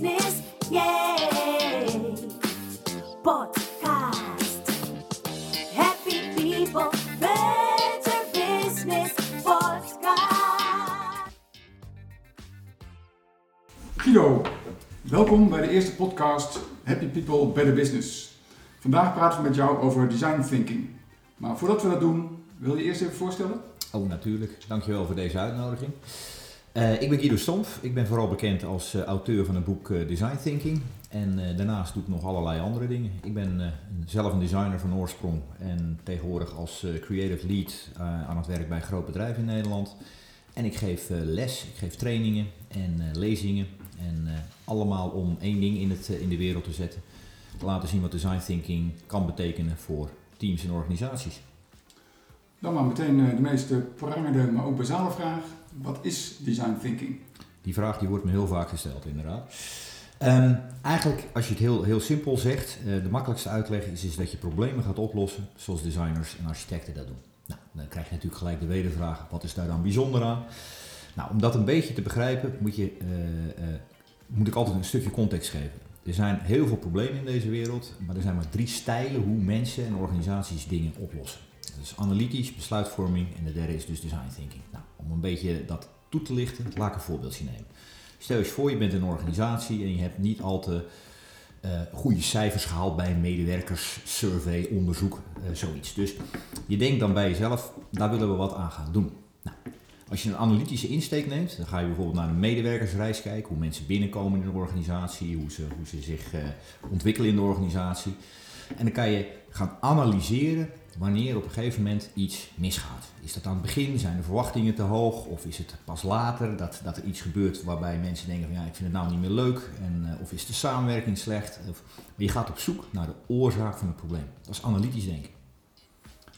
business, yeah. Podcast. Happy people, better business podcast. Guido, welkom bij de eerste podcast Happy People Better Business. Vandaag praten we met jou over design thinking. Maar voordat we dat doen, wil je eerst even voorstellen? Oh, natuurlijk. Dankjewel voor deze uitnodiging. Eh, ik ben Guido Stompf. Ik ben vooral bekend als eh, auteur van het boek eh, Design Thinking. En daarnaast doe ik nog allerlei andere dingen. Ik ben zelf een designer van oorsprong en tegenwoordig als creative lead aan het werk bij een groot bedrijf in Nederland. En ik geef les, ik geef trainingen en lezingen. En allemaal om één ding in, het, in de wereld te zetten. Te laten zien wat design thinking kan betekenen voor teams en organisaties. Dan maar meteen de meest prangende, maar ook basale vraag. Wat is design thinking? Die vraag die wordt me heel vaak gesteld, inderdaad. Ehm, eigenlijk, als je het heel, heel simpel zegt, eh, de makkelijkste uitleg is, is dat je problemen gaat oplossen zoals designers en architecten dat doen. Nou, dan krijg je natuurlijk gelijk de wedervraag, wat is daar dan bijzonder aan? Nou, om dat een beetje te begrijpen, moet, je, eh, eh, moet ik altijd een stukje context geven. Er zijn heel veel problemen in deze wereld, maar er zijn maar drie stijlen hoe mensen en organisaties dingen oplossen. Is analytisch, besluitvorming en de derde is dus design thinking. Nou, om een beetje dat toe te lichten, laat ik een voorbeeldje nemen. Stel je voor, je bent een organisatie en je hebt niet al te eh, goede cijfers gehaald bij een medewerkerssurvey, onderzoek, eh, zoiets. Dus je denkt dan bij jezelf, daar willen we wat aan gaan doen. Nou, als je een analytische insteek neemt, dan ga je bijvoorbeeld naar een medewerkersreis kijken, hoe mensen binnenkomen in een organisatie, hoe ze, hoe ze zich eh, ontwikkelen in de organisatie. En dan kan je gaan analyseren wanneer op een gegeven moment iets misgaat. Is dat aan het begin, zijn de verwachtingen te hoog of is het pas later dat, dat er iets gebeurt waarbij mensen denken van ja, ik vind het nou niet meer leuk en, eh, of is de samenwerking slecht. Of, je gaat op zoek naar de oorzaak van het probleem. Dat is analytisch denken.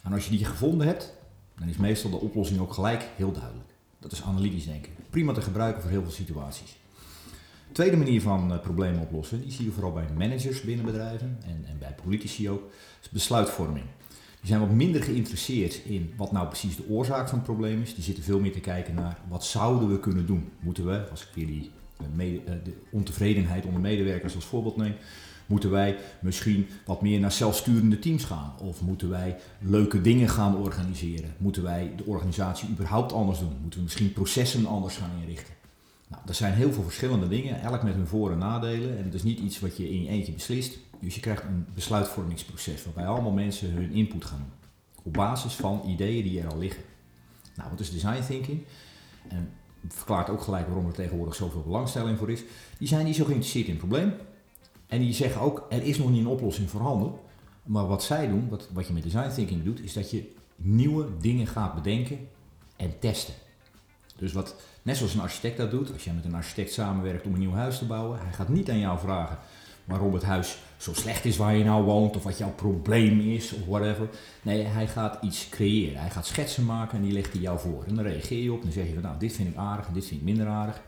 En als je die gevonden hebt, dan is meestal de oplossing ook gelijk heel duidelijk. Dat is analytisch denken. Prima te gebruiken voor heel veel situaties. Tweede manier van eh, problemen oplossen, die zie je vooral bij managers binnen bedrijven en, en bij politici ook, is besluitvorming. Die zijn wat minder geïnteresseerd in wat nou precies de oorzaak van het probleem is. Die zitten veel meer te kijken naar wat zouden we kunnen doen. Moeten we, als ik weer die eh, eh, de ontevredenheid onder medewerkers als voorbeeld neem, moeten wij misschien wat meer naar zelfsturende teams gaan? Of moeten wij leuke dingen gaan organiseren? Moeten wij de organisatie überhaupt anders doen? Moeten we misschien processen anders gaan inrichten? Nou, er zijn heel veel verschillende dingen, elk met hun voor- en nadelen. En het is niet iets wat je in je eentje beslist. Dus je krijgt een besluitvormingsproces waarbij allemaal mensen hun input gaan doen. Op basis van ideeën die er al liggen. Nou, wat is design thinking? En verklaart ook gelijk waarom er tegenwoordig zoveel belangstelling voor is. Die zijn niet zo geïnteresseerd in het probleem. En die zeggen ook, er is nog niet een oplossing voorhanden. Maar wat zij doen, wat, wat je met design thinking doet, is dat je nieuwe dingen gaat bedenken en testen. Dus wat, net zoals een architect dat doet, als jij met een architect samenwerkt om een nieuw huis te bouwen, hij gaat niet aan jou vragen waarom het huis zo slecht is waar je nou woont, of wat jouw probleem is, of whatever. Nee, hij gaat iets creëren. Hij gaat schetsen maken en die legt hij jou voor. En dan reageer je op en dan zeg je van, nou, dit vind ik aardig en dit vind ik minder aardig.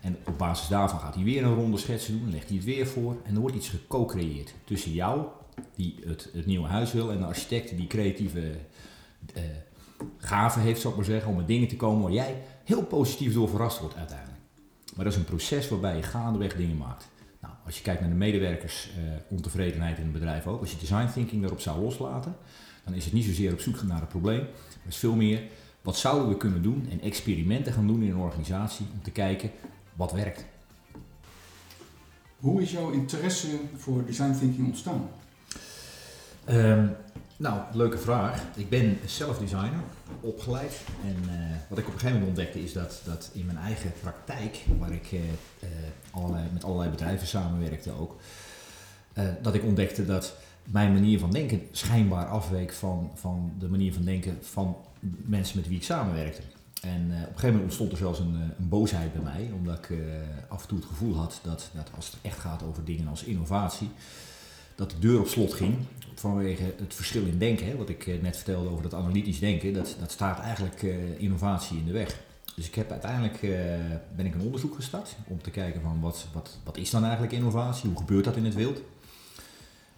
En op basis daarvan gaat hij weer een ronde schetsen doen, dan legt hij het weer voor en er wordt iets geco-creëerd tussen jou, die het, het nieuwe huis wil, en de architect die creatieve eh, gave heeft, zou ik maar zeggen, om met dingen te komen waar jij heel positief door verrast wordt uiteindelijk. Maar dat is een proces waarbij je gaandeweg dingen maakt. Nou, als je kijkt naar de medewerkers eh, ontevredenheid in het bedrijf ook, als je design thinking daarop zou loslaten, dan is het niet zozeer op zoek naar het probleem, maar is veel meer wat zouden we kunnen doen en experimenten gaan doen in een organisatie om te kijken wat werkt. Hoe is jouw interesse voor design thinking ontstaan? Ehm, nou, leuke vraag. Ik ben zelf designer, opgeleid. En eh, wat ik op een gegeven moment ontdekte is dat, dat in mijn eigen praktijk, waar ik eh, eh, allerlei, met allerlei bedrijven samenwerkte ook, dat ik ontdekte dat mijn manier van denken schijnbaar afweek van, van de manier van denken van mensen met wie ik samenwerkte. En op een gegeven moment ontstond er zelfs een, een boosheid bij mij, omdat ik af en toe het gevoel had dat, dat als het echt gaat over dingen als innovatie, dat de deur op slot ging vanwege het verschil in denken. Hè, wat ik eh, net vertelde over dat analytisch denken, dat, dat staat eigenlijk eh, innovatie in de weg. Dus ik heb uiteindelijk eh, ben ik een onderzoek gestart om te kijken van wat, wat, wat is dan eigenlijk innovatie, hoe gebeurt dat in het wild.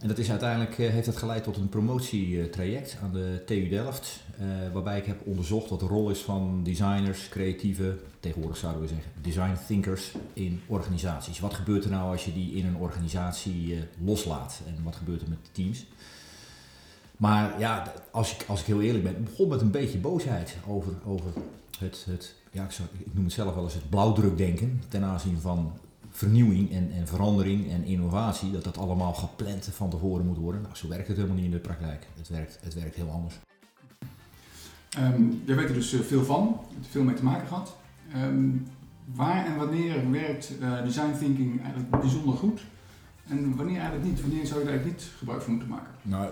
En dat is uiteindelijk eh, heeft dat geleid tot een promotietraject aan de TU Delft, eh, waarbij ik heb onderzocht wat de rol is van designers, creatieven, tegenwoordig zouden we zeggen design thinkers in organisaties. Wat gebeurt er nou als je die in een organisatie eh, loslaat en wat gebeurt er met teams? Maar ja, als ik, als ik heel eerlijk ben, begon met een beetje boosheid over, over het, het ja, ik, zou, ik noem het zelf wel eens het blauwdrukdenken ten aanzien van vernieuwing en, en verandering en innovatie, dat dat allemaal gepland van tevoren moet worden. Nou, zo werkt het helemaal niet in de praktijk. Het werkt, het werkt heel anders. Ehm jij weet er dus eh, veel van, veel mee te maken gehad. Ehm, waar en wanneer werkt eh, design thinking eigenlijk bijzonder goed? En wanneer eigenlijk niet? Wanneer zou je daar eigenlijk niet gebruik van moeten maken? Nou,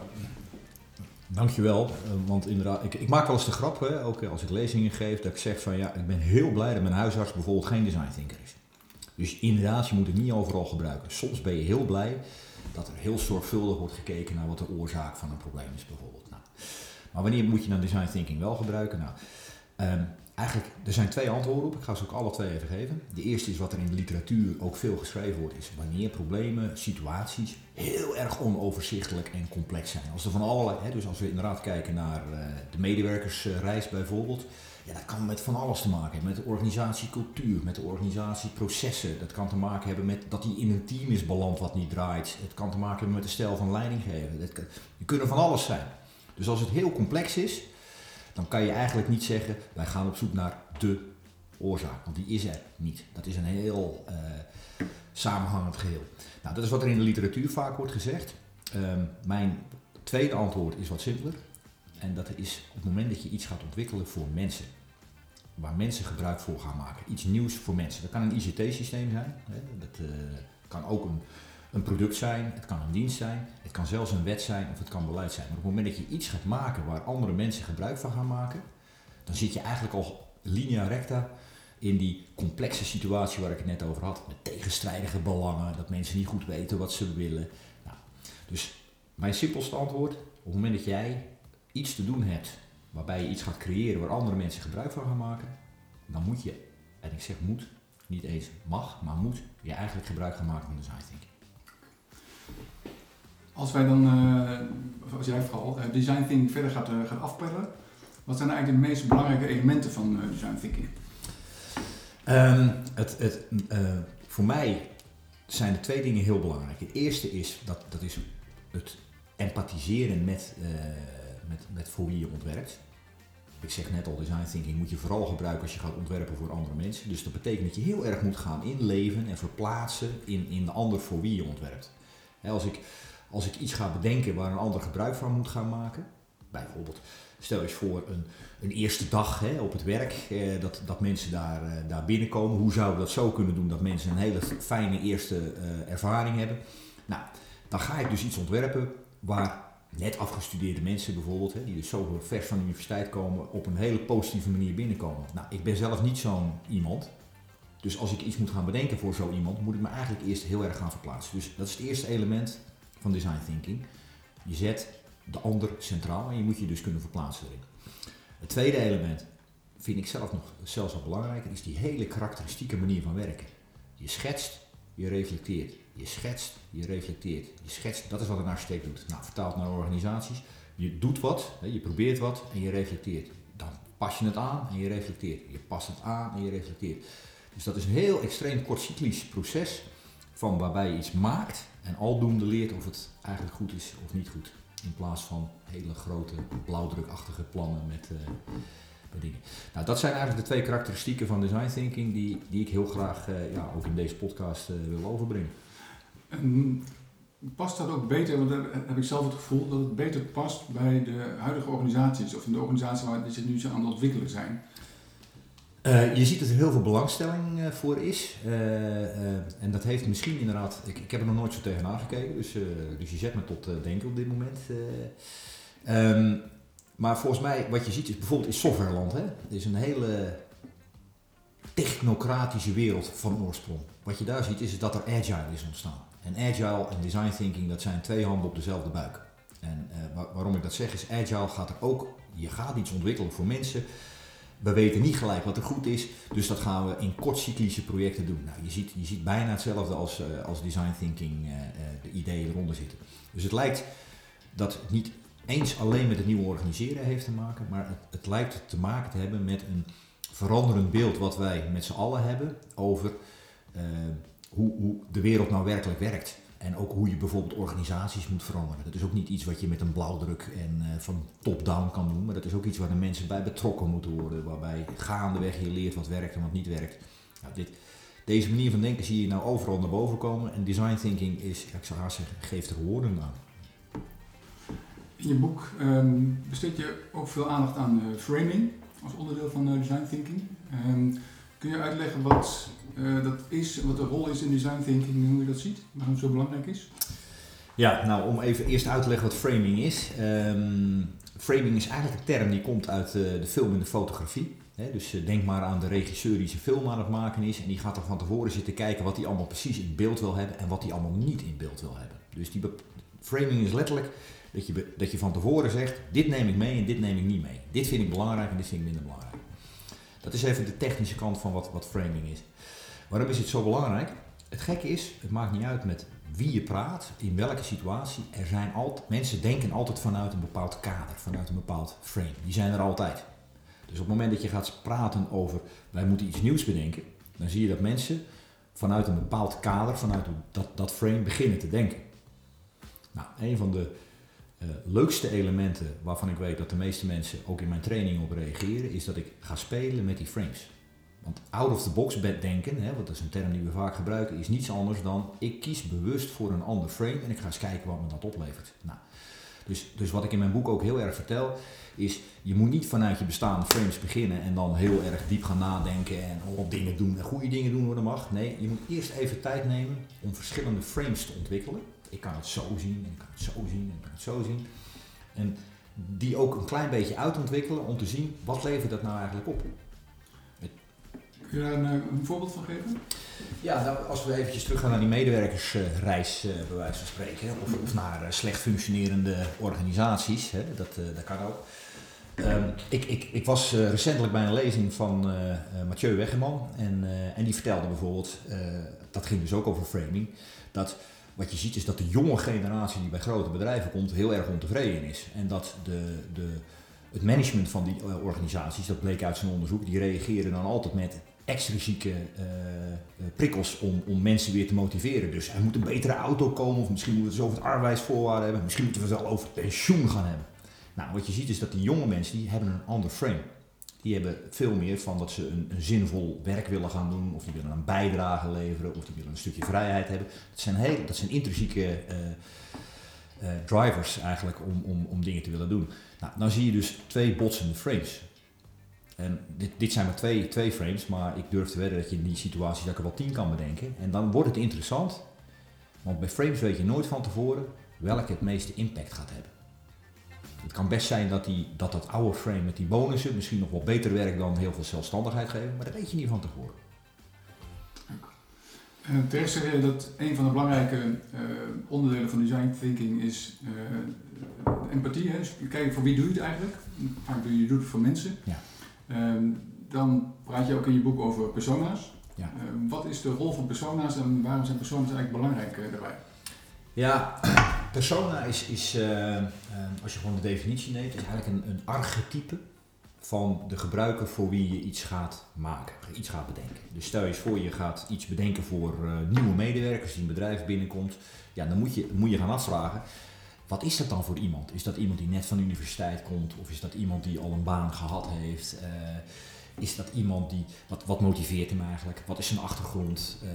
dankjewel. eh, Want inderdaad, ik, ik maak wel eens de grap, hè, ook als ik lezingen geef, dat ik zeg van ja, ik ben heel blij dat mijn huisarts bijvoorbeeld geen design thinker is. Dus inderdaad, je moet het niet overal gebruiken. Soms ben je heel blij dat er heel zorgvuldig wordt gekeken naar wat de oorzaak van een probleem is bijvoorbeeld. Nou, maar wanneer moet je dan design thinking wel gebruiken? Nou, ehm, eigenlijk, er zijn twee antwoorden op. Ik ga ze ook alle twee even geven. De eerste is wat er in de literatuur ook veel geschreven wordt, is wanneer problemen, situaties heel erg onoverzichtelijk en complex zijn. Als er van allerlei, hè, dus als we inderdaad kijken naar eh, de medewerkersreis bijvoorbeeld, ja, dat kan met van alles te maken hebben. Met de organisatiecultuur, met de organisatieprocessen. Dat kan te maken hebben met dat hij in een team is beland wat niet draait. Het kan te maken hebben met de stijl van leidinggeven. Dat die kunnen van alles zijn. Dus als het heel complex is, dan kan je eigenlijk niet zeggen, wij gaan op zoek naar de oorzaak. Want die is er niet. Dat is een heel eh, samenhangend geheel. Nou, dat is wat er in de literatuur vaak wordt gezegd. Ehm, mijn tweede antwoord is wat simpeler. En dat is op het moment dat je iets gaat ontwikkelen voor mensen. Waar mensen gebruik voor gaan maken. Iets nieuws voor mensen. Dat kan een ICT-systeem zijn. Hè. Dat eh, kan ook een, een product zijn. Het kan een dienst zijn. Het kan zelfs een wet zijn of het kan beleid zijn. Maar op het moment dat je iets gaat maken waar andere mensen gebruik van gaan maken. Dan zit je eigenlijk al linea recta in die complexe situatie waar ik het net over had. Met tegenstrijdige belangen. Dat mensen niet goed weten wat ze willen. Nou, dus mijn simpelste antwoord. Op het moment dat jij iets te doen hebt waarbij je iets gaat creëren waar andere mensen gebruik van gaan maken, dan moet je, en ik zeg moet, niet eens mag, maar moet je eigenlijk gebruik gaan maken van design thinking. Als wij dan, of als jij vooral, eh, design thinking verder gaat, gaat afpellen, wat zijn eigenlijk de meest belangrijke elementen van design thinking? Ehm, het, het, voor mij zijn er twee dingen heel belangrijk. Het eerste is, dat, dat is het empathiseren met, met, met voor wie je ontwerpt. Ik zeg net al, design thinking moet je vooral gebruiken als je gaat ontwerpen voor andere mensen. Dus dat betekent dat je heel erg moet gaan inleven en verplaatsen in, in de ander voor wie je ontwerpt. Als, ik, als ik iets ga bedenken waar een ander gebruik van moet gaan maken, bijvoorbeeld stel eens voor een, een eerste dag hè, op het werk, eh, dat, dat mensen daar, eh, daar binnenkomen. Hoe zouden we dat zo kunnen doen dat mensen een hele fijne eerste eh, ervaring hebben? Nou, dan ga ik dus iets ontwerpen waar net afgestudeerde mensen bijvoorbeeld, hè, die dus zo vers van de universiteit komen, op een hele positieve manier binnenkomen. Nou, ik ben zelf niet zo'n iemand. Dus als ik iets moet gaan bedenken voor zo iemand, moet ik me eigenlijk eerst heel erg gaan verplaatsen. Dus dat is het eerste element van design thinking. Je zet de ander centraal en je moet je dus kunnen verplaatsen erin. Het tweede element vind ik zelf nog zelfs wel belangrijker, is die hele karakteristieke manier van werken. Je schetst, je reflecteert. Je schetst, je reflecteert. Je schetst, dat is wat een architect doet. Nou, vertaald naar organisaties. Je doet wat, je probeert wat en je reflecteert. Dan pas je het aan en je reflecteert. Je past het aan en je reflecteert. Dus dat is een heel extreem kortcyclisch proces van waarbij je iets maakt en aldoende leert of het eigenlijk goed is of niet goed. In plaats van hele grote blauwdrukachtige plannen met, met dingen. Nou, dat zijn eigenlijk de twee karakteristieken van design thinking die, die ik heel graag eh, ja, ook in deze podcast eh, wil overbrengen. En past dat ook beter, want dan heb ik zelf het gevoel dat het beter past bij de huidige organisaties of in de organisatie waar zich nu aan het ontwikkelen zijn. Eh, je ziet dat er heel veel belangstelling eh, voor is. Eh, en dat heeft misschien inderdaad. Ik, ik heb er nog nooit zo tegenaan gekeken, dus, dus je zet me tot denken op dit moment. eh. Ehm, maar volgens mij, wat je ziet is bijvoorbeeld in softwareland. Hè? Er is een hele technocratische wereld van oorsprong. Wat je daar ziet is dat er agile is ontstaan. En agile en design thinking, dat zijn twee handen op dezelfde buik. En eh, waar- waarom ik dat zeg is, agile gaat er ook, je gaat iets ontwikkelen voor mensen we weten niet gelijk wat er goed is, dus dat gaan we in kortcyclische projecten doen. Nou, je, ziet, je ziet bijna hetzelfde als, eh, als design thinking, eh, de ideeën eronder zitten. Dus het lijkt dat het niet eens alleen met het nieuwe organiseren heeft te maken, maar het, het lijkt te maken te hebben met een veranderend beeld wat wij met z'n allen hebben over hoe, hoe de wereld nou werkelijk werkt. En ook hoe je bijvoorbeeld organisaties moet veranderen. Dat is ook niet iets wat je met een blauwdruk en eh, van top-down kan doen. Maar dat is ook iets waar de mensen bij betrokken moeten worden. Waarbij gaandeweg je leert wat werkt en wat niet werkt. Nou, dit, deze manier van denken zie je nou overal naar boven komen. En design thinking is, ik zou haast zeggen, geeft er woorden aan. In je boek ehm, besteed je ook veel aandacht aan eh, framing als onderdeel van eh, design thinking. Ehm, kun je uitleggen wat eh, dat is, wat de rol is in design thinking en hoe je dat ziet? Waarom het zo belangrijk is? Ja, nou om even eerst uit te leggen wat framing is. Ehm, framing is eigenlijk een term die komt uit eh, de film en de fotografie. Dus eh, denk maar aan de regisseur die zijn film aan het maken is. En die gaat er van tevoren zitten kijken wat hij allemaal precies in beeld wil hebben en wat hij allemaal niet in beeld wil hebben. Dus die framing is letterlijk dat je, dat je van tevoren zegt, dit neem ik mee en dit neem ik niet mee. Dit vind ik belangrijk en dit vind ik minder belangrijk. Dat is even de technische kant van wat, wat framing is. Waarom is het zo belangrijk? Het gekke is, het maakt niet uit met wie je praat, in welke situatie. Er zijn altijd, mensen denken altijd vanuit een bepaald kader, vanuit een bepaald frame. Die zijn er altijd. Dus op het moment dat je gaat praten over wij moeten iets nieuws bedenken, dan zie je dat mensen vanuit een bepaald kader, vanuit dat, dat frame beginnen te denken. Nou, een van de eh, leukste elementen waarvan ik weet dat de meeste mensen ook in mijn training op reageren, is dat ik ga spelen met die frames. Want out of the box bed denken, hè, is een term die we vaak gebruiken, is niets anders dan ik kies bewust voor een ander frame en ik ga eens kijken wat me dat oplevert. Nou, dus, dus wat ik in mijn boek ook heel erg vertel, is je moet niet vanuit je bestaande frames beginnen en dan heel erg diep gaan nadenken en allemaal dingen doen en goede dingen doen waar dat mag. Nee, je moet eerst even tijd nemen om verschillende frames te ontwikkelen. Ik kan het zo zien en ik kan het zo zien en ik kan het zo zien. En die ook een klein beetje uitontwikkelen om te zien wat levert dat nou eigenlijk op. Kun je daar een, eh, een voorbeeld van geven? Ja, nou, als we eventjes teruggaan naar die medewerkersreis, eh, bij wijze van spreken, of, of naar eh, slecht functionerende organisaties, hè, dat, dat kan ook. Ehm, ik, ik, ik was recentelijk bij een lezing van Mathieu Weggeman en, en die vertelde bijvoorbeeld, dat ging dus ook over framing, dat wat je ziet is dat de jonge generatie die bij grote bedrijven komt heel erg ontevreden is. En dat de, de, het management van die eh, organisaties, dat bleek uit zijn onderzoek, die reageren dan altijd met extrinsieke eh, eh, prikkels om, om mensen weer te motiveren. Dus er moet een betere auto komen, of misschien moeten we het over het arbeidsvoorwaarden hebben, misschien moeten we het wel over pensioen gaan hebben. Nou, wat je ziet is dat die jonge mensen, die hebben een ander frame. Die hebben veel meer van dat ze een, zinvol werk willen gaan doen, of die willen een bijdrage leveren, of die willen een stukje vrijheid hebben. Dat zijn, heel, dat zijn intrinsieke eh, eh, drivers eigenlijk om, om, om dingen te willen doen. Nou, dan zie je dus twee botsende frames. En dit, dit zijn maar twee, twee frames, maar ik durf te wedden dat je in die situatie dat ik er wel tien kan bedenken. En dan wordt het interessant, want bij frames weet je nooit van tevoren welke het meeste impact gaat hebben. Het kan best zijn dat, die, dat dat oude frame met die bonussen misschien nog wel beter werkt dan heel veel zelfstandigheid geven, maar dat weet je niet van tevoren. Uh, terecht zeg je dat een van de belangrijke eh, onderdelen van design thinking is eh, empathie. Hè? Dus kijken voor wie doe je het eigenlijk. Vaak doe je, doet het voor mensen. Ja. Ehm, dan praat je ook in je boek over persona's. Ja. Ehm, wat is de rol van persona's en waarom zijn persona's eigenlijk belangrijk eh, daarbij? Ja, persona is, is eh, eh, als je gewoon de definitie neemt, is eigenlijk een, een archetype van de gebruiker voor wie je iets gaat maken, iets gaat bedenken. Dus stel je eens voor, je gaat iets bedenken voor eh, nieuwe medewerkers die een bedrijf binnenkomt. Ja, dan moet je, moet je gaan afvragen, wat is dat dan voor iemand? Is dat iemand die net van de universiteit komt? Of is dat iemand die al een baan gehad heeft? Is dat iemand die, wat, wat motiveert hem eigenlijk? Wat is zijn achtergrond? Eh,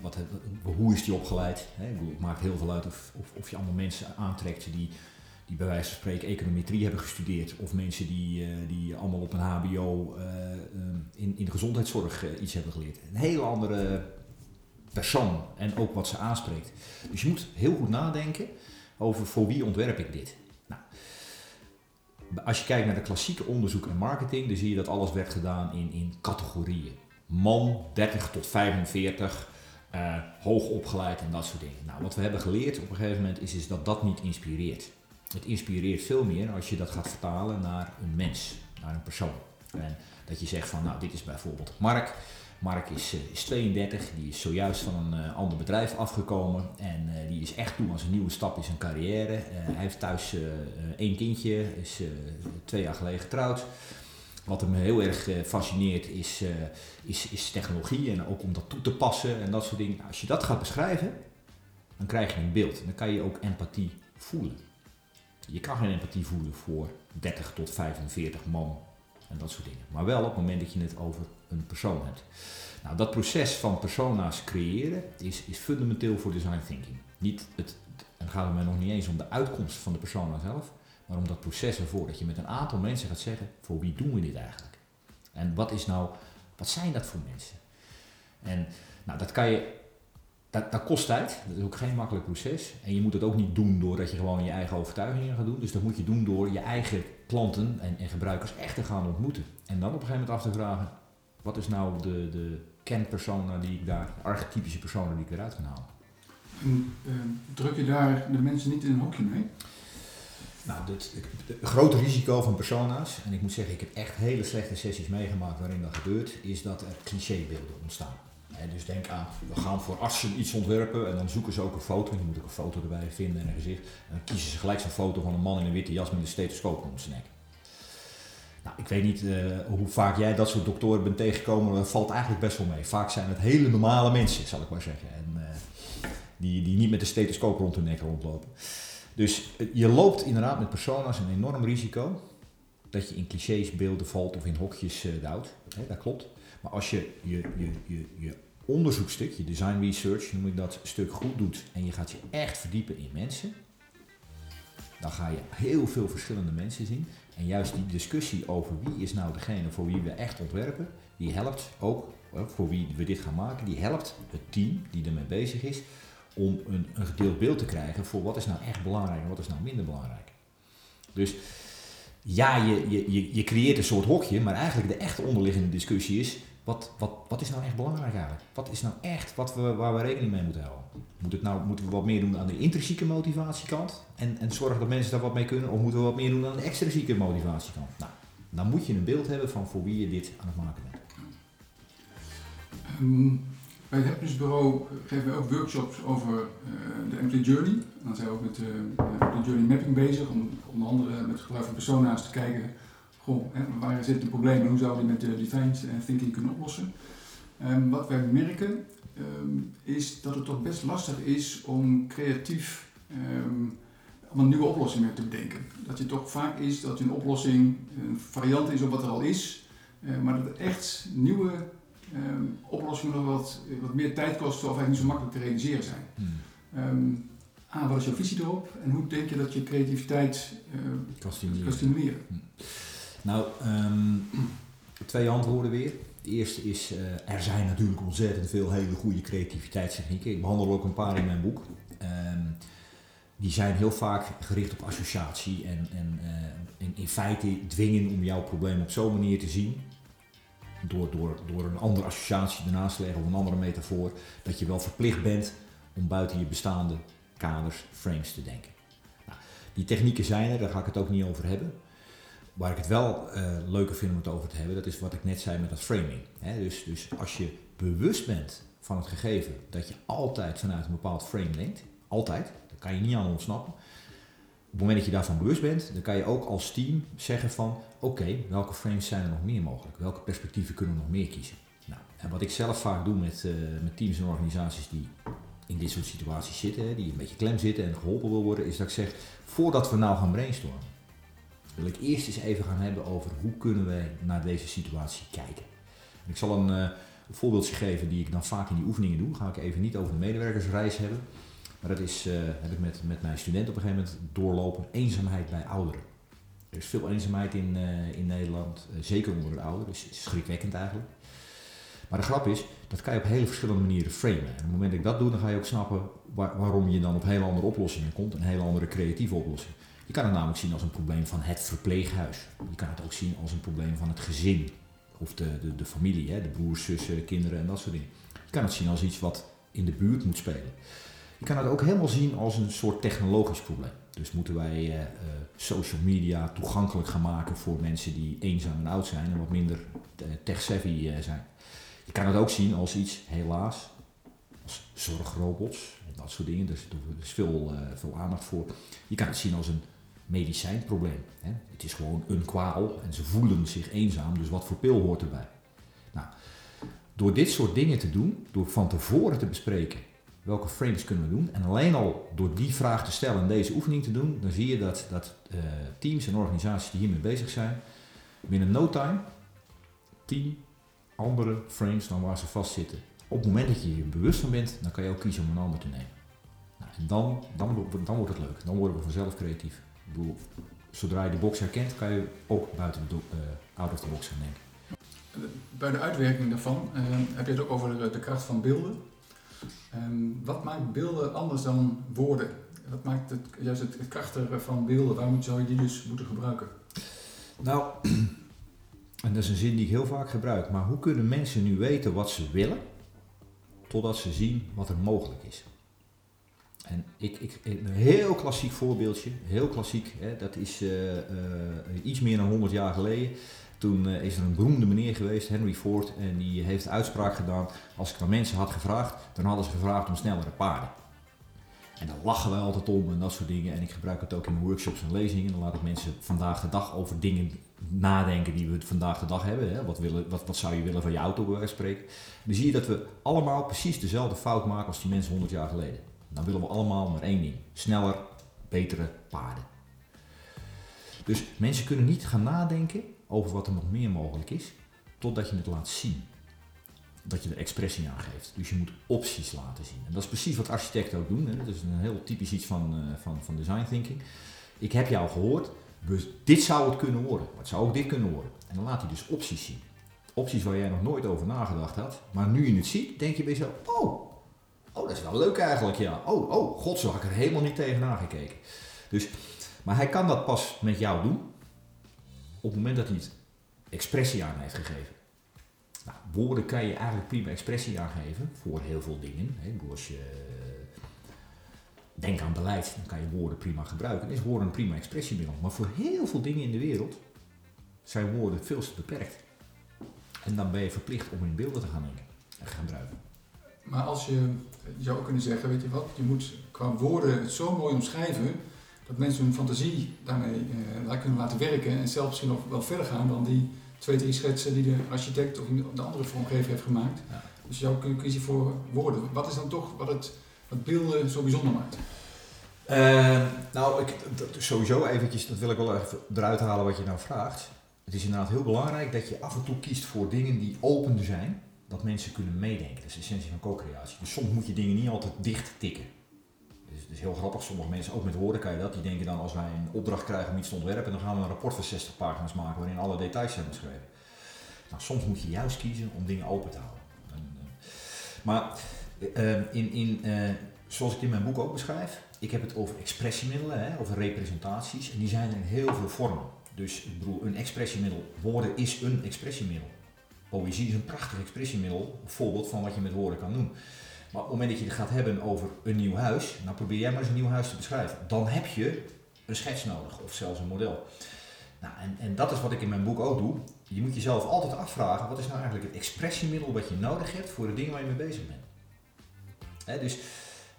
wat, hoe is die opgeleid? Hè, ik bedoel, het maakt heel veel uit of, of, of je allemaal mensen aantrekt die, die bij wijze van spreken econometrie hebben gestudeerd. Of mensen die, eh, die allemaal op een hbo eh, eh, in, in de gezondheidszorg iets hebben geleerd. Een hele andere persoon en ook wat ze aanspreekt. Dus je moet heel goed nadenken over voor wie ontwerp ik dit. Nou, als je kijkt naar de klassieke onderzoek en marketing, dan zie je dat alles werd gedaan in, in categorieën. Man 30 tot 45, eh, hoog opgeleid en dat soort dingen. Nou, wat we hebben geleerd op een gegeven moment is, is dat dat niet inspireert. Het inspireert veel meer als je dat gaat vertalen naar een mens, naar een persoon. En dat je zegt van, nou, dit is bijvoorbeeld Mark. Mark is, eh, is 32, die is zojuist van een eh, ander bedrijf afgekomen en eh, die is echt toe aan zijn nieuwe stap in zijn carrière. Eh, hij heeft thuis eh, eh, één kindje, is eh, twee jaar geleden getrouwd. Wat hem heel erg eh, fascineert is, eh, is, is technologie en ook om dat toe te passen en dat soort dingen. Als je dat gaat beschrijven, dan krijg je een beeld. Dan kan je ook empathie voelen. Je kan geen empathie voelen voor 30 tot 45 man dat soort dingen. Maar wel op het moment dat je het over een persoon hebt. Nou, dat proces van persona's creëren is, is fundamenteel voor design thinking. Niet het, en gaat het mij nog niet eens om de uitkomst van de persona zelf, maar om dat proces ervoor. Dat je met een aantal mensen gaat zeggen, voor wie doen we dit eigenlijk? En wat is nou, wat zijn dat voor mensen? En nou, dat kan je, dat, dat kost tijd. Dat is ook geen makkelijk proces. En je moet het ook niet doen doordat je gewoon je eigen overtuigingen gaat doen. Dus dat moet je doen door je eigen klanten en, en gebruikers echt te gaan ontmoeten. En dan op een gegeven moment af te vragen, wat is nou de, de kenpersona die ik daar, de archetypische persona die ik eruit kan halen? En, eh, druk je daar de mensen niet in een hokje mee? Nou, het grote risico van persona's, en ik moet zeggen, ik heb echt hele slechte sessies meegemaakt waarin dat gebeurt, is dat er clichébeelden ontstaan. Hè, dus denk aan, we gaan voor artsen iets ontwerpen en dan zoeken ze ook een foto, je moet ook een foto erbij vinden en een gezicht. En dan kiezen ze gelijk zo'n foto van een man in een witte jas met een stethoscoop om zijn nek. Nou, ik weet niet eh, hoe vaak jij dat soort doktoren bent tegengekomen, dat valt eigenlijk best wel mee. Vaak zijn het hele normale mensen, zal ik maar zeggen. En, eh, die, die niet met een stethoscoop rond hun nek rondlopen. Dus eh, je loopt inderdaad met persona's een enorm risico dat je in clichés beelden valt of in hokjes duwt. Dat klopt. Maar als je je, je, je, onderzoekstuk, je design research, noem ik dat, stuk goed doet en je gaat je echt verdiepen in mensen, dan ga je heel veel verschillende mensen zien. En juist die discussie over wie is nou degene voor wie we echt ontwerpen, die helpt ook, voor wie we dit gaan maken, die helpt het team die ermee bezig is om een, een gedeeld beeld te krijgen voor wat is nou echt belangrijk en wat is nou minder belangrijk. Dus ja, je, je, je creëert een soort hokje, maar eigenlijk de echte onderliggende discussie is, wat, wat, wat is nou echt belangrijk eigenlijk? Wat is nou echt wat we, waar we rekening mee moeten houden? Moet het nou, moeten we wat meer doen aan de intrinsieke motivatiekant en, en zorgen dat mensen daar wat mee kunnen? Of moeten we wat meer doen aan de extrinsieke motivatiekant? Nou, dan moet je een beeld hebben van voor wie je dit aan het maken bent. Bij het Happiness Bureau geven we ook workshops over eh, de employee journey. Dan zijn we ook met eh, de journey mapping bezig, om onder andere met gebruik van persona's te kijken, goh, hè, waar zit een probleem en hoe zouden we die met de design thinking kunnen oplossen. Ehm, wat wij merken ehm, is dat het toch best lastig is om creatief ehm, allemaal nieuwe oplossingen te bedenken. Dat je toch vaak is dat een oplossing een variant is op wat er al is, eh, maar dat echt nieuwe oplossingen nog wat, wat meer tijd kosten of eigenlijk niet zo makkelijk te realiseren zijn. Ehm, A, wat is jouw visie erop en hoe denk je dat je creativiteit eh, Kan stimuleren. kan stimuleren? Nou, ehm, twee antwoorden weer. De eerste is, eh, er zijn natuurlijk ontzettend veel hele goede creativiteitstechnieken. Ik behandel ook een paar in mijn boek. Ehm, die zijn heel vaak gericht op associatie en, en, eh, en in feite dwingen om jouw probleem op zo'n manier te zien. Door, door, door een andere associatie ernaast te leggen of een andere metafoor. Dat je wel verplicht bent om buiten je bestaande kaders, frames te denken. Nou, die technieken zijn er, daar ga ik het ook niet over hebben. Waar ik het wel eh, leuker vind om het over te hebben, dat is wat ik net zei met dat framing. Dus, dus als je bewust bent van het gegeven dat je altijd vanuit een bepaald frame denkt, altijd, daar kan je niet aan ontsnappen. Op het moment dat je daarvan bewust bent, dan kan je ook als team zeggen van, oké, welke frames zijn er nog meer mogelijk? Welke perspectieven kunnen we nog meer kiezen? Nou, en wat ik zelf vaak doe met, eh, met teams en organisaties die in dit soort situaties zitten, die een beetje klem zitten en geholpen wil worden, is dat ik zeg, voordat we nou gaan brainstormen, wil ik eerst eens even gaan hebben over hoe kunnen wij naar deze situatie kijken. En ik zal een, eh, een voorbeeldje geven die ik dan vaak in die oefeningen doe. Ga ik even niet over de medewerkersreis hebben. Maar dat is, eh, heb ik met, met mijn studenten op een gegeven moment doorlopen. Eenzaamheid bij ouderen. Er is veel eenzaamheid in, eh, in Nederland, zeker onder de ouderen. Dus schrikwekkend eigenlijk. Maar de grap is, dat kan je op hele verschillende manieren framen. En op het moment dat ik dat doe, dan ga je ook snappen waar- waarom je dan op hele andere oplossingen komt. Een hele andere creatieve oplossing. Je kan het namelijk zien als een probleem van het verpleeghuis. Je kan het ook zien als een probleem van het gezin. Of de, de, de familie, hè, de broers, zussen, kinderen en dat soort dingen. Je kan het zien als iets wat in de buurt moet spelen. Je kan het ook helemaal zien als een soort technologisch probleem. Dus moeten wij eh, eh, social media toegankelijk gaan maken voor mensen die eenzaam en oud zijn en wat minder eh, tech-savvy zijn. Je kan het ook zien als iets, helaas, als zorgrobots en dat soort dingen. Dus er is veel, veel aandacht voor. Je kan het zien als een medicijnprobleem. Hè? Het is gewoon een kwaal en ze voelen zich eenzaam, dus wat voor pil hoort erbij? Nou, door dit soort dingen te doen, door van tevoren te bespreken welke frames kunnen we doen, en alleen al door die vraag te stellen en deze oefening te doen, dan zie je dat, dat eh, teams en organisaties die hiermee bezig zijn, binnen no time 10 andere frames dan waar ze vastzitten. Op het moment dat je je bewust van bent, dan kan je ook kiezen om een ander te nemen. Nou, en dan, dan, dan wordt het leuk. Dan worden we vanzelf creatief. Ik bedoel, zodra je de box herkent, kan je ook buiten de eh, out of the box gaan denken. Bij de uitwerking daarvan eh, heb je het ook over de, de kracht van beelden. Ehm, wat maakt beelden anders dan woorden? Wat maakt het, juist het, het van beelden? Waarom zou je die dus moeten gebruiken? Nou, en dat is een zin die ik heel vaak gebruik, maar hoe kunnen mensen nu weten wat ze willen, totdat ze zien wat er mogelijk is? En ik, ik, een heel klassiek voorbeeldje, heel klassiek, hè, dat is eh, eh, iets meer dan 100 jaar geleden. Toen eh, is er een beroemde meneer geweest, Henry Ford, en die heeft uitspraak gedaan, als ik aan mensen had gevraagd, dan hadden ze gevraagd om snellere paarden. En daar lachen wij altijd om en dat soort dingen. En ik gebruik het ook in mijn workshops en lezingen. Dan laat ik mensen vandaag de dag over dingen nadenken die we vandaag de dag hebben. Hè. Wat, willen, wat, wat zou je willen van je auto, bij wijze van spreken. Dan zie je dat we allemaal precies dezelfde fout maken als die mensen 100 jaar geleden. Dan willen we allemaal maar één ding. Sneller, betere paarden. Dus mensen kunnen niet gaan nadenken over wat er nog meer mogelijk is, totdat je het laat zien. Dat je er expressie aan geeft. Dus je moet opties laten zien. En dat is precies wat architecten ook doen. Hè. Dat is een heel typisch iets van, eh, van, van design thinking. Ik heb jou gehoord, dus dit zou het kunnen worden. Maar het zou ook dit kunnen worden. En dan laat hij dus opties zien. Opties waar jij nog nooit over nagedacht had. Maar nu je het ziet, denk je bij jezelf, oh, oh dat is wel leuk eigenlijk, ja. Oh, oh, god, zo had ik er helemaal niet tegenaan gekeken. Dus, maar hij kan dat pas met jou doen op het moment dat hij het expressie aan heeft gegeven. Nou, woorden kan je eigenlijk prima expressie aangeven voor heel veel dingen. Hè. Als je eh, denkt aan beleid, dan kan je woorden prima gebruiken. Dan is woorden een prima expressiemiddel. Maar voor heel veel dingen in de wereld zijn woorden veel te beperkt. En dan ben je verplicht om in beelden te gaan denken en gebruiken. Maar als je, je zou ook kunnen zeggen, weet je wat, je moet qua woorden het zo mooi omschrijven dat mensen hun fantasie daarmee eh, kunnen laten werken en zelfs misschien nog wel verder gaan dan die twee, drie schetsen die de architect of de andere vormgever heeft gemaakt. Ja. Dus je zou kunnen kiezen voor woorden. Wat is dan toch wat het wat beelden zo bijzonder maakt? Eh, nou, ik, dat, sowieso eventjes, dat wil ik wel even eruit halen wat je nou vraagt. Het is inderdaad heel belangrijk dat je af en toe kiest voor dingen die open zijn, dat mensen kunnen meedenken. Dat is de essentie van co-creatie. Dus soms moet je dingen niet altijd dicht tikken. Dus het is heel grappig, sommige mensen, ook met woorden kan je dat, die denken dan als wij een opdracht krijgen om iets te ontwerpen, dan gaan we een rapport van 60 pagina's maken waarin alle details zijn beschreven. Nou, soms moet je juist kiezen om dingen open te houden. En, eh, maar eh, in, in, eh, zoals ik in mijn boek ook beschrijf, ik heb het over expressiemiddelen, hè, over representaties, en die zijn er in heel veel vormen. Dus ik bedoel, een expressiemiddel, woorden is een expressiemiddel. Poëzie is een prachtig expressiemiddel, een voorbeeld van wat je met woorden kan doen. Maar op het moment dat je het gaat hebben over een nieuw huis, nou probeer jij maar eens een nieuw huis te beschrijven. Dan heb je een schets nodig, of zelfs een model. Nou, en, en dat is wat ik in mijn boek ook doe. Je moet jezelf altijd afvragen, wat is nou eigenlijk het expressiemiddel wat je nodig hebt voor de dingen waar je mee bezig bent. Dus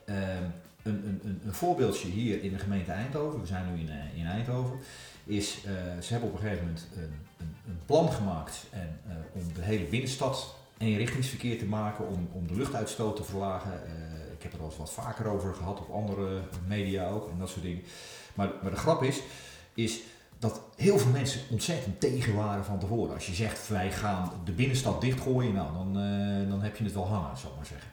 ehm, een, een, een, voorbeeldje hier in de gemeente Eindhoven, we zijn nu in, eh, in Eindhoven, is eh, ze hebben op een gegeven moment een, een, een plan gemaakt en, eh, om de hele binnenstad eenrichtingsverkeer te maken, om, om de luchtuitstoot te verlagen. Ik heb er al eens wat vaker over gehad op andere media ook en dat soort dingen. Maar, maar de grap is, is dat heel veel mensen ontzettend tegen waren van tevoren. Als je zegt wij gaan de binnenstad dichtgooien, nou, dan, dan heb je het wel hangen, zal ik maar zeggen.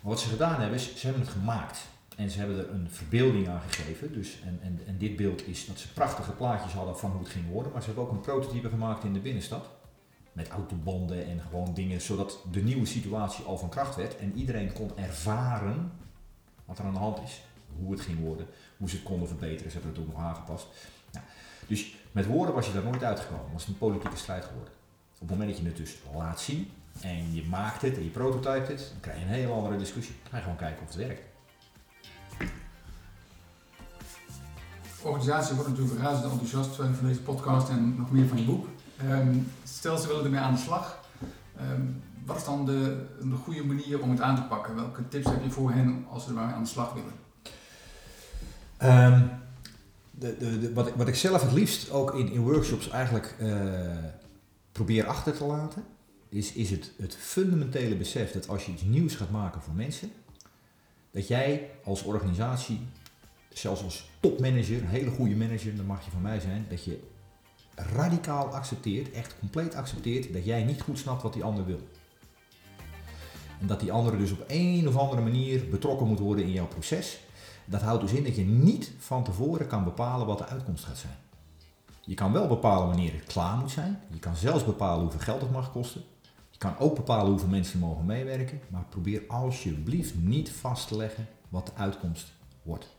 Maar wat ze gedaan hebben is, ze hebben het gemaakt. En ze hebben er een verbeelding aan gegeven. Dus, en, en, dit beeld is dat ze prachtige plaatjes hadden van hoe het ging worden. Maar ze hebben ook een prototype gemaakt in de binnenstad. Met autobanden en gewoon dingen, zodat de nieuwe situatie al van kracht werd. En iedereen kon ervaren wat er aan de hand is. Hoe het ging worden, hoe ze het konden verbeteren. Ze hebben het ook nog aangepast. Nou, dus met woorden was je daar nooit uitgekomen. was het een politieke strijd geworden. Op het moment dat je het dus laat zien en je maakt het en je prototypt het, dan krijg je een hele andere discussie. Dan ga je gewoon kijken of het werkt. Organisatie wordt natuurlijk razend enthousiast van deze podcast en nog meer van je boek. Ehm, stel ze willen ermee aan de slag. Ehm, wat is dan de, de goede manier om het aan te pakken? Welke tips heb je voor hen als ze ermee aan de slag willen? Ehm, de- wat, ik, wat ik zelf het liefst ook in, in workshops eigenlijk eh, probeer achter te laten, is, is het, het fundamentele besef dat als je iets nieuws gaat maken voor mensen, dat jij als organisatie, zelfs als topmanager, een hele goede manager, dat mag je van mij zijn, dat je radicaal accepteert, echt compleet accepteert, dat jij niet goed snapt wat die ander wil. En dat die andere dus op een of andere manier betrokken moet worden in jouw proces. Dat houdt dus in dat je niet van tevoren kan bepalen wat de uitkomst gaat zijn. Je kan wel bepalen wanneer het klaar moet zijn. Je kan zelfs bepalen hoeveel geld het mag kosten. Je kan ook bepalen hoeveel mensen mogen meewerken. Maar probeer alsjeblieft niet vast te leggen wat de uitkomst wordt.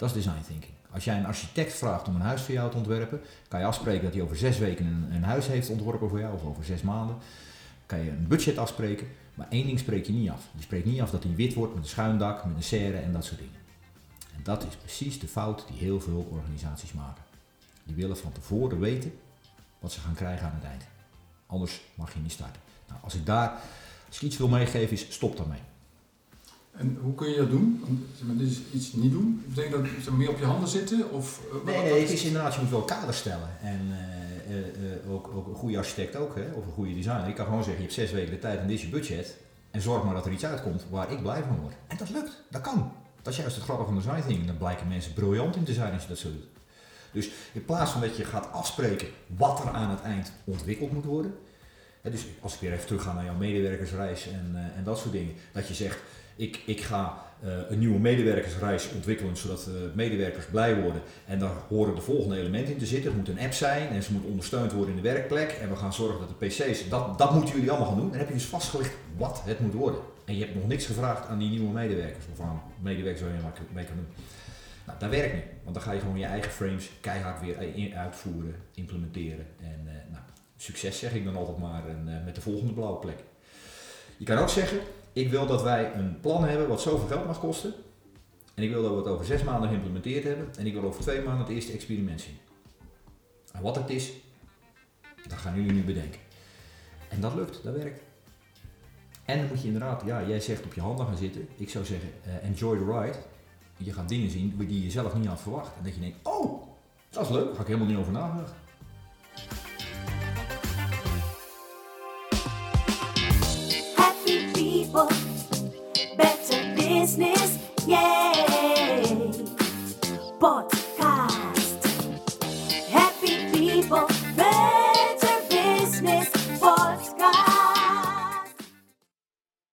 Dat is design thinking. Als jij een architect vraagt om een huis voor jou te ontwerpen, kan je afspreken dat hij over zes weken een, huis heeft ontworpen voor jou, of over zes maanden. Kan je een budget afspreken, maar één ding spreek je niet af. Je spreekt niet af dat hij wit wordt met een schuin dak, met een serre en dat soort dingen. En dat is precies de fout die heel veel organisaties maken. Die willen van tevoren weten wat ze gaan krijgen aan het eind. Anders mag je niet starten. Nou, als ik daar als ik iets wil meegeven is, stop daarmee. En hoe kun je dat doen? Want, dit is iets niet doen. Betekent dat maar, meer op je handen zitten? Of, eh, Nee, nee, het is inderdaad, je moet wel kaders stellen. En eh, eh, ook, ook een goede architect ook, hè, of een goede designer. Ik kan gewoon zeggen, je hebt zes weken de tijd en dit is je budget. En zorg maar dat er iets uitkomt waar ik blij van word. En dat lukt, dat kan. Dat is juist het grappige van design thinking. Dan blijken mensen briljant in te zijn als je dat zo doet. Dus in plaats van dat je gaat afspreken wat er aan het eind ontwikkeld moet worden. Hè, dus als ik weer even terug ga naar jouw medewerkersreis en, en dat soort dingen. Dat je zegt, ik, ik ga eh, een nieuwe medewerkersreis ontwikkelen zodat eh, medewerkers blij worden. En daar horen de volgende elementen in te zitten. Het moet een app zijn en ze moet ondersteund worden in de werkplek. En we gaan zorgen dat de PC's, dat, dat moeten jullie allemaal gaan doen. Dan heb je dus vastgelegd wat het moet worden. En je hebt nog niks gevraagd aan die nieuwe medewerkers of aan medewerkers waar je mee kan doen. Nou, dat werkt niet, want dan ga je gewoon je eigen frames keihard weer uitvoeren, implementeren. En eh, nou, succes zeg ik dan altijd maar met de volgende blauwe plek. Je kan ook zeggen, ik wil dat wij een plan hebben wat zoveel geld mag kosten. En ik wil dat we het over zes maanden geïmplementeerd hebben. En ik wil over twee maanden het eerste experiment zien. En wat het is, dat gaan jullie nu bedenken. En dat lukt, dat werkt. En dan moet je inderdaad, ja, jij zegt op je handen gaan zitten. Ik zou zeggen, eh, enjoy the ride. Je gaat dingen zien die je zelf niet had verwacht. En dat je denkt, oh, dat is leuk, daar ga ik helemaal niet over nagedacht.